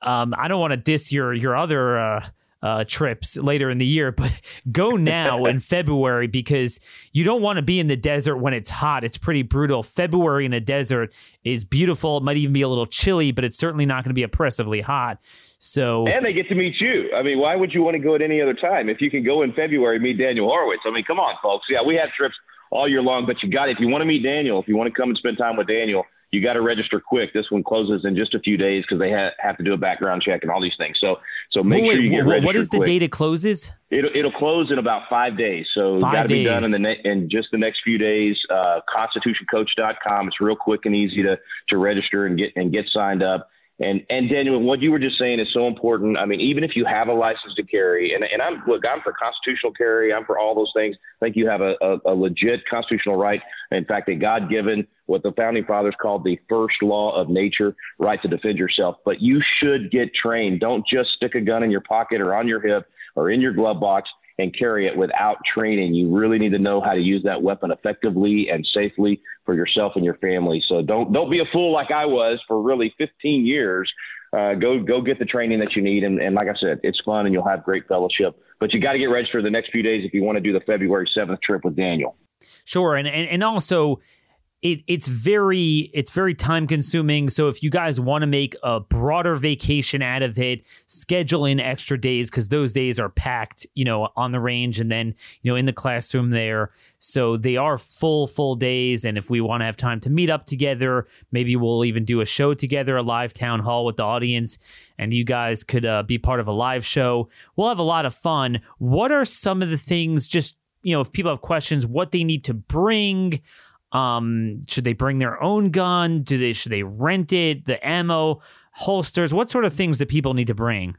um, I don't want to diss your your other uh, uh, trips later in the year, but go now in February because you don't want to be in the desert when it's hot. It's pretty brutal. February in a desert is beautiful. It might even be a little chilly, but it's certainly not going to be oppressively hot. So and they get to meet you. I mean, why would you want to go at any other time if you can go in February meet Daniel Horowitz? I mean, come on, folks. Yeah, we have trips all year long, but you got it. if you want to meet Daniel, if you want to come and spend time with Daniel, you got to register quick. This one closes in just a few days because they ha- have to do a background check and all these things. So, so make wait, sure you get registered. What is the quick. date it closes? It'll, it'll close in about five days. So, got to be done in the ne- in just the next few days. Uh, ConstitutionCoach.com. It's real quick and easy to to register and get and get signed up. And and Daniel, what you were just saying is so important. I mean, even if you have a license to carry, and, and I'm look, I'm for constitutional carry, I'm for all those things. I think you have a, a, a legit constitutional right. In fact, a God given, what the founding fathers called the first law of nature, right to defend yourself. But you should get trained. Don't just stick a gun in your pocket or on your hip or in your glove box and carry it without training. You really need to know how to use that weapon effectively and safely for yourself and your family. So don't don't be a fool like I was for really 15 years. Uh, go go get the training that you need, and, and like I said, it's fun and you'll have great fellowship. But you got to get registered the next few days if you want to do the February 7th trip with Daniel. Sure, and and, and also it, it's very it's very time consuming so if you guys want to make a broader vacation out of it schedule in extra days because those days are packed you know on the range and then you know in the classroom there. So they are full full days and if we want to have time to meet up together maybe we'll even do a show together a live town hall with the audience and you guys could uh, be part of a live show. We'll have a lot of fun. What are some of the things just you know if people have questions what they need to bring um, should they bring their own gun? Do they should they rent it? The ammo, holsters. What sort of things do people need to bring?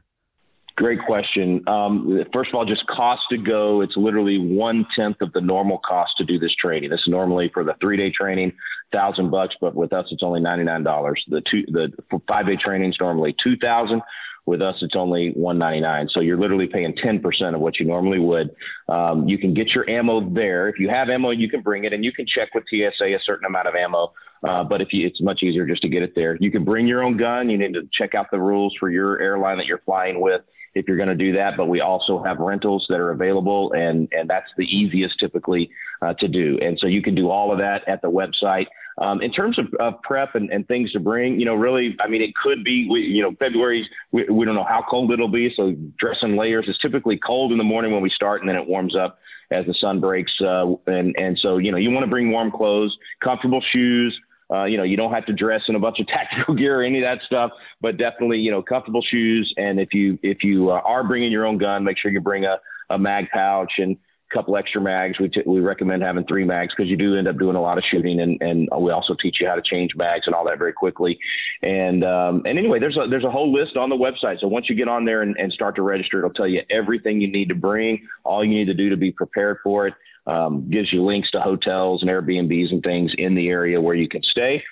Great question. Um, first of all, just cost to go. It's literally one tenth of the normal cost to do this training. This is normally for the three day training, thousand bucks, but with us, it's only ninety nine dollars. The two the five day training is normally two thousand. With us, it's only 199. So you're literally paying 10% of what you normally would. Um, you can get your ammo there. If you have ammo, you can bring it, and you can check with TSA a certain amount of ammo. Uh, but if you, it's much easier just to get it there. You can bring your own gun. You need to check out the rules for your airline that you're flying with if you're going to do that. But we also have rentals that are available, and and that's the easiest typically uh, to do. And so you can do all of that at the website. Um, in terms of, of prep and, and, things to bring, you know, really, I mean, it could be, we, you know, February, we, we don't know how cold it'll be. So dress in layers. It's typically cold in the morning when we start and then it warms up as the sun breaks. Uh, and, and so, you know, you want to bring warm clothes, comfortable shoes. Uh, you know, you don't have to dress in a bunch of tactical gear or any of that stuff, but definitely, you know, comfortable shoes. And if you, if you uh, are bringing your own gun, make sure you bring a, a mag pouch and, couple extra mags. We, t- we recommend having three mags because you do end up doing a lot of shooting, and, and we also teach you how to change mags and all that very quickly. And um, and anyway, there's a there's a whole list on the website. So once you get on there and, and start to register, it'll tell you everything you need to bring, all you need to do to be prepared for it. Um, gives you links to hotels and Airbnbs and things in the area where you can stay.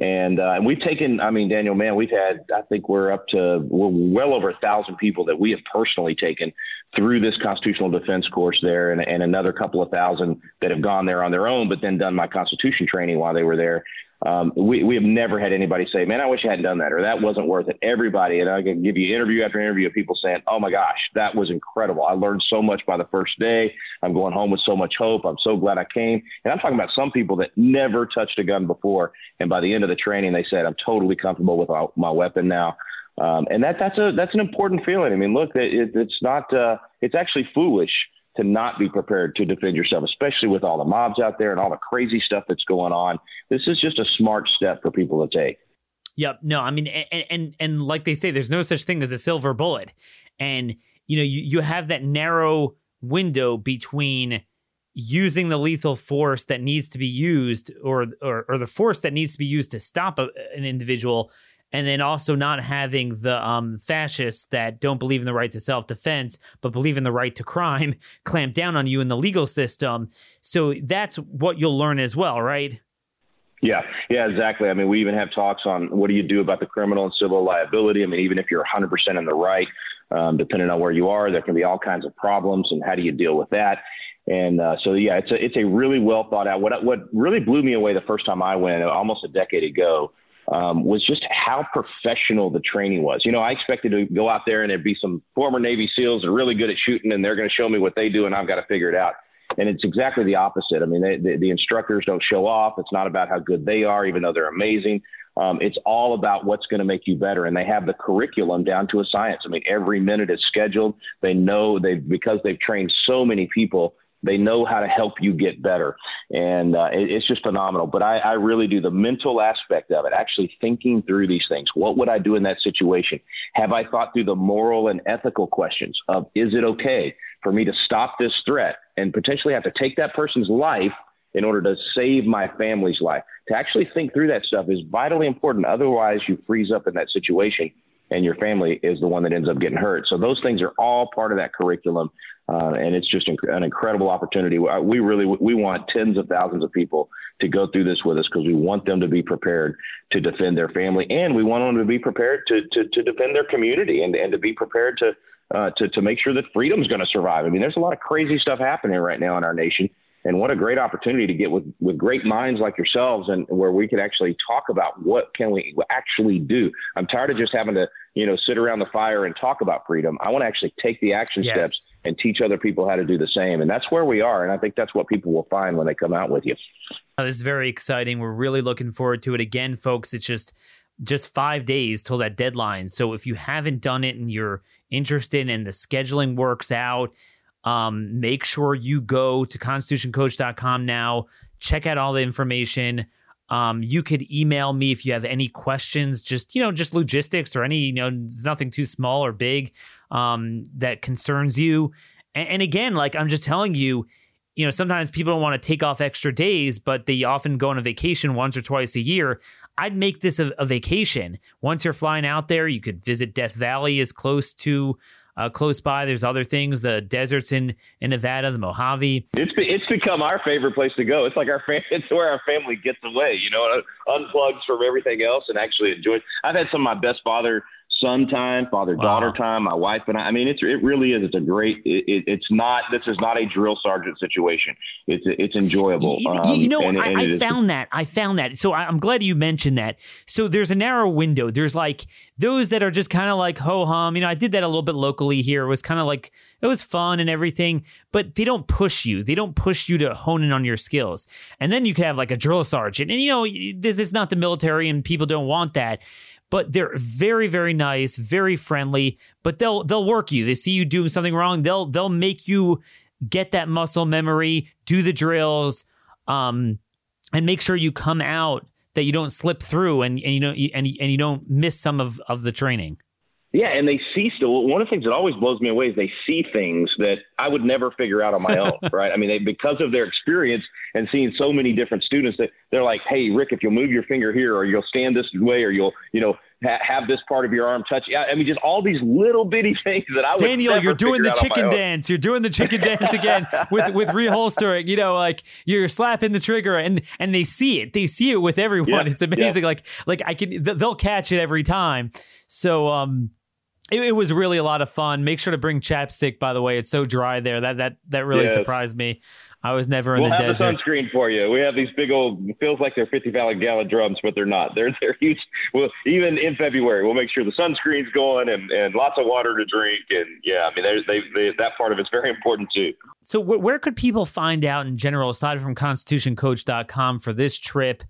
And, uh, and we've taken, I mean, Daniel, man, we've had, I think we're up to we're well over a thousand people that we have personally taken through this constitutional defense course there, and, and another couple of thousand that have gone there on their own, but then done my constitution training while they were there. Um, we, we have never had anybody say, man, I wish I hadn't done that, or that wasn't worth it. Everybody, and I can give you interview after interview of people saying, oh my gosh, that was incredible. I learned so much by the first day. I'm going home with so much hope. I'm so glad I came. And I'm talking about some people that never touched a gun before. And by the end of the training, they said, I'm totally comfortable with my, my weapon now. Um, and that, that's a, that's an important feeling. I mean, look, it, it's not, uh, it's actually foolish to not be prepared to defend yourself, especially with all the mobs out there and all the crazy stuff that's going on. This is just a smart step for people to take. Yep. No, I mean, and, and, and like they say, there's no such thing as a silver bullet. And, you know, you, you have that narrow window between using the lethal force that needs to be used or, or, or the force that needs to be used to stop a, an individual and then also not having the um, fascists that don't believe in the right to self defense but believe in the right to crime clamp down on you in the legal system. So that's what you'll learn as well, right? Yeah, yeah, exactly. I mean, we even have talks on what do you do about the criminal and civil liability. I mean, even if you're 100% in the right, um, depending on where you are, there can be all kinds of problems, and how do you deal with that? And uh, so, yeah, it's a it's a really well thought out. What what really blew me away the first time I went, almost a decade ago, um, was just how professional the training was. You know, I expected to go out there and there'd be some former Navy SEALs that are really good at shooting, and they're going to show me what they do, and I've got to figure it out. And it's exactly the opposite. I mean, they, the, the instructors don't show off. It's not about how good they are, even though they're amazing. Um, it's all about what's going to make you better. And they have the curriculum down to a science. I mean, every minute is scheduled. They know they because they've trained so many people they know how to help you get better. And uh, it, it's just phenomenal. But I, I really do the mental aspect of it, actually thinking through these things. What would I do in that situation? Have I thought through the moral and ethical questions of is it okay for me to stop this threat and potentially have to take that person's life in order to save my family's life? To actually think through that stuff is vitally important. Otherwise, you freeze up in that situation and your family is the one that ends up getting hurt. So those things are all part of that curriculum, uh, and it's just inc- an incredible opportunity. We really we want tens of thousands of people to go through this with us because we want them to be prepared to defend their family, and we want them to be prepared to to, to defend their community and and to be prepared to. Uh, to, to make sure that freedom's going to survive. I mean, there's a lot of crazy stuff happening right now in our nation, and what a great opportunity to get with, with great minds like yourselves and where we could actually talk about what can we actually do. I'm tired of just having to you know sit around the fire and talk about freedom. I want to actually take the action yes. steps and teach other people how to do the same. And that's where we are and i think that's what people will find when they come out with you. Oh, this is very exciting. We're really looking forward to it. Again folks it's just just five days till that deadline. So if you haven't done it and you're interested and the scheduling works out um, make sure you go to constitutioncoach.com now. Check out all the information. Um, you could email me if you have any questions, just you know, just logistics or any you know, nothing too small or big um, that concerns you. And, and again, like I'm just telling you, you know, sometimes people don't want to take off extra days, but they often go on a vacation once or twice a year. I'd make this a, a vacation. Once you're flying out there, you could visit Death Valley as close to uh, close by. There's other things, the deserts in, in Nevada, the Mojave. It's be, it's become our favorite place to go. It's like our fam- it's where our family gets away, you know, unplugs from everything else and actually enjoys. I've had some of my best father son time, father daughter wow. time, my wife and I. I mean, it's it really is. It's a great. It, it's not. This is not a drill sergeant situation. It's it's enjoyable. Um, you know, and, I, and I found that. I found that. So I'm glad you mentioned that. So there's a narrow window. There's like those that are just kind of like ho hum. You know, I did that a little bit locally here. It was kind of like it was fun and everything, but they don't push you. They don't push you to hone in on your skills. And then you could have like a drill sergeant, and you know, this is not the military, and people don't want that but they're very very nice very friendly but they'll they'll work you. They see you doing something wrong they'll they'll make you get that muscle memory do the drills um and make sure you come out that you don't slip through and, and you know and, and you don't miss some of of the training yeah, and they see still. One of the things that always blows me away is they see things that I would never figure out on my own, right? I mean, they, because of their experience and seeing so many different students, that they're like, "Hey, Rick, if you'll move your finger here, or you'll stand this way, or you'll, you know, ha- have this part of your arm touch. I mean, just all these little bitty things that I would. Daniel, you're doing the chicken dance. You're doing the chicken dance again with with reholstering. You know, like you're slapping the trigger, and and they see it. They see it with everyone. Yeah, it's amazing. Yeah. Like like I can they'll catch it every time. So um. It, it, was really a lot of fun. Make sure to bring chapstick. By the way, it's so dry there. That that that really surprised me. I was never in we'll the have desert. the sunscreen for you. We have these big old feels like they're fifty gallon gallon drums, but they're not. They're they're huge. Well, even in February, we'll make sure the sunscreen's going and, and lots of water to drink. And yeah, I mean, there's they, they, that part of it's very important too. So wh- where could people find out in general, aside from ConstitutionCoach.com, for this trip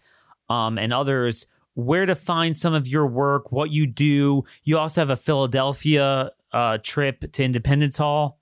um, and others? Where to find some of your work, what you do. You also have a Philadelphia uh, trip to Independence Hall.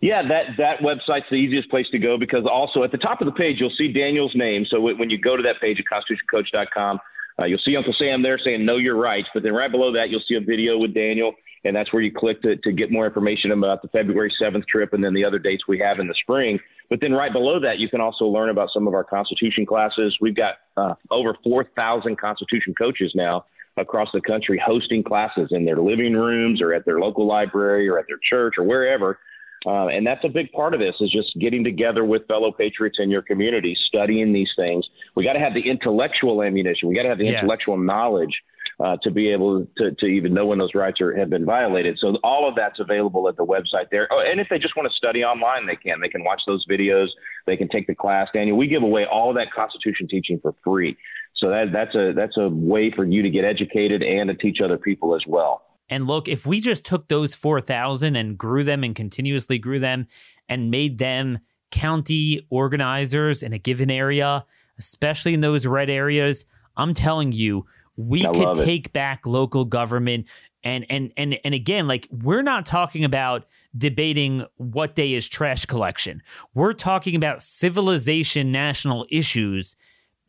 Yeah, that that website's the easiest place to go because also at the top of the page you'll see Daniel's name. So when you go to that page at constitutioncoach.com, uh, you'll see Uncle Sam there saying "Know Your Rights," but then right below that you'll see a video with Daniel, and that's where you click to, to get more information about the February 7th trip and then the other dates we have in the spring. But then right below that you can also learn about some of our Constitution classes. We've got uh, over 4,000 Constitution coaches now across the country hosting classes in their living rooms or at their local library or at their church or wherever uh, and that's a big part of this is just getting together with fellow patriots in your community, studying these things. We got to have the intellectual ammunition. We got to have the yes. intellectual knowledge uh, to be able to, to even know when those rights are, have been violated. So all of that's available at the website there. Oh, and if they just want to study online, they can. They can watch those videos. They can take the class. Daniel, we give away all that Constitution teaching for free. So that, that's a that's a way for you to get educated and to teach other people as well. And look, if we just took those 4,000 and grew them and continuously grew them and made them county organizers in a given area, especially in those red areas, I'm telling you, we I could take it. back local government and and and and again like we're not talking about debating what day is trash collection. We're talking about civilization national issues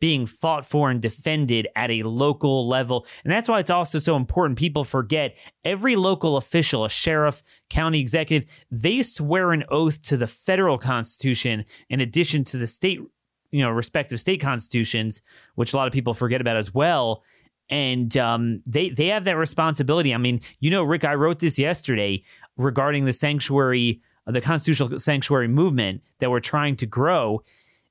being fought for and defended at a local level. And that's why it's also so important. People forget every local official, a sheriff, county executive, they swear an oath to the federal constitution in addition to the state, you know, respective state constitutions, which a lot of people forget about as well. And um, they they have that responsibility. I mean, you know, Rick, I wrote this yesterday regarding the sanctuary, the constitutional sanctuary movement that we're trying to grow.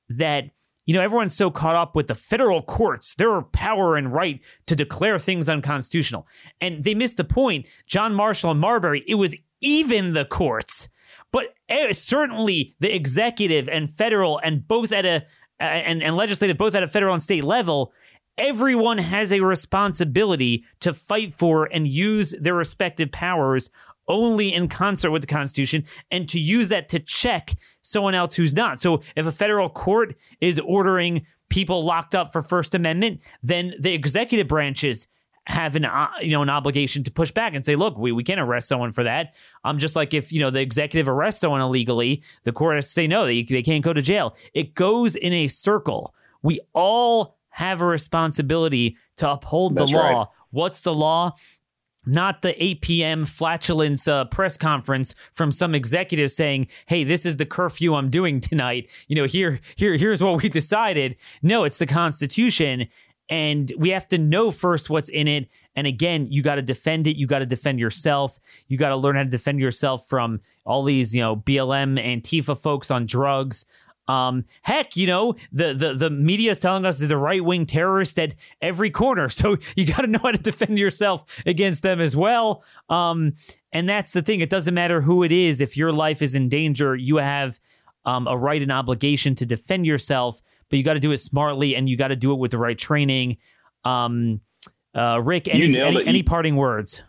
That you know, everyone's so caught up with the federal courts, their power and right to declare things unconstitutional. And they missed the point. John Marshall and Marbury, it was even the courts, but eh, certainly the executive and federal and both at a and, and legislative, both at a federal and state level, everyone has a responsibility to fight for and use their respective powers only in concert with the Constitution and to use that to check someone else who's not. So if a federal court is ordering people locked up for First Amendment, then the executive branches have an uh, you know an obligation to push back and say, look, we, we can't arrest someone for that. I'm um, just like if you know the executive arrests someone illegally, the court has to say no, they, they can't go to jail. It goes in a circle. We all have a responsibility to uphold That's the law. Right. What's the law? not the 8 p.m. flatulence uh, press conference from some executive saying, "Hey, this is the curfew I'm doing tonight. You know, here, here, here's what we decided." No, it's the Constitution, and we have to know first what's in it. And again, you got to defend it. You got to defend yourself. You got to learn how to defend yourself from all these, you know, BLM, Antifa folks on drugs. Um, heck, you know, the, the, the media is telling us there's a right wing terrorist at every corner. So you got to know how to defend yourself against them as well. Um, and that's the thing. It doesn't matter who it is. If your life is in danger, you have um, a right and obligation to defend yourself, but you got to do it smartly and you got to do it with the right training. Um, uh, Rick, any, any, any parting words?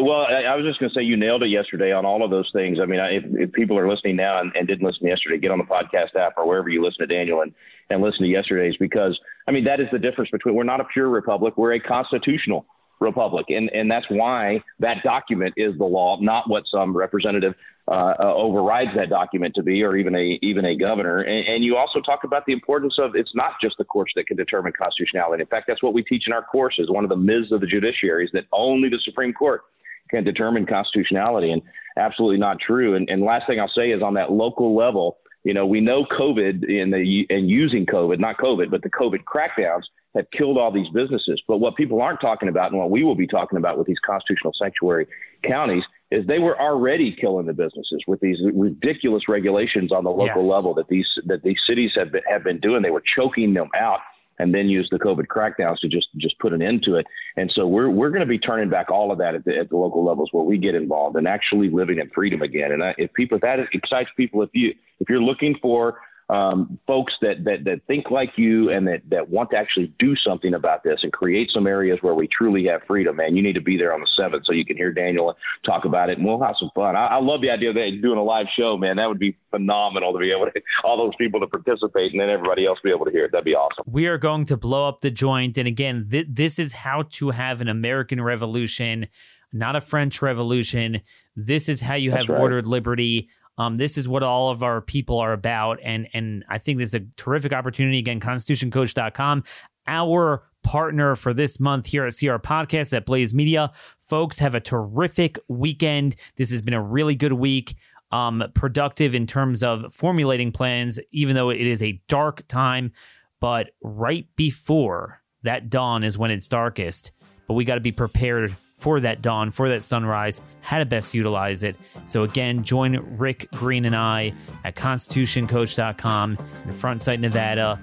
Well, I, I was just going to say you nailed it yesterday on all of those things. I mean, I, if, if, people are listening now and, and, didn't listen yesterday, get on the podcast app or wherever you listen to Daniel and, and listen to yesterday's because, I mean, that is the difference between we're not a pure republic, we're a constitutional republic. And, and that's why that document is the law, not what some representative uh, uh, overrides that document to be, or even a even a governor. And, and, you also talk about the importance of it's not just the courts that can determine constitutionality. In fact, that's what we teach in our courses. One of the myths of the judiciary is that only the Supreme Court can determine constitutionality, and absolutely not true. And, and last thing I'll say is on that local level, you know, we know COVID in the and using COVID, not COVID, but the COVID crackdowns have killed all these businesses. But what people aren't talking about, and what we will be talking about with these constitutional sanctuary counties, is they were already killing the businesses with these ridiculous regulations on the local yes. level that these that these cities have been, have been doing. They were choking them out and then use the COVID crackdowns to just just put an end to it. And so we're we're going to be turning back all of that at the, at the local levels where we get involved and actually living in freedom again. And if people if that excites people, if you if you're looking for um, folks that, that that think like you and that that want to actually do something about this and create some areas where we truly have freedom, man, you need to be there on the seventh so you can hear Daniel talk about it, and we'll have some fun. I, I love the idea of that, doing a live show, man. That would be phenomenal to be able to all those people to participate and then everybody else be able to hear it. That'd be awesome. We are going to blow up the joint, and again, th- this is how to have an American Revolution. Not a French Revolution. This is how you have right. ordered liberty um, this is what all of our people are about. And, and I think this is a terrific opportunity. Again, constitutioncoach.com, our partner for this month here at CR Podcast at Blaze Media. Folks, have a terrific weekend. This has been a really good week. Um, productive in terms of formulating plans, even though it is a dark time. But right before that dawn is when it's darkest. But we got to be prepared for that dawn, for that sunrise, how to best utilize it. So, again, join Rick Green and I at constitutioncoach.com in the Front Sight, Nevada,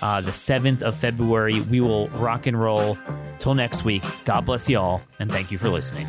uh, the 7th of February. We will rock and roll. Till next week, God bless you all, and thank you for listening.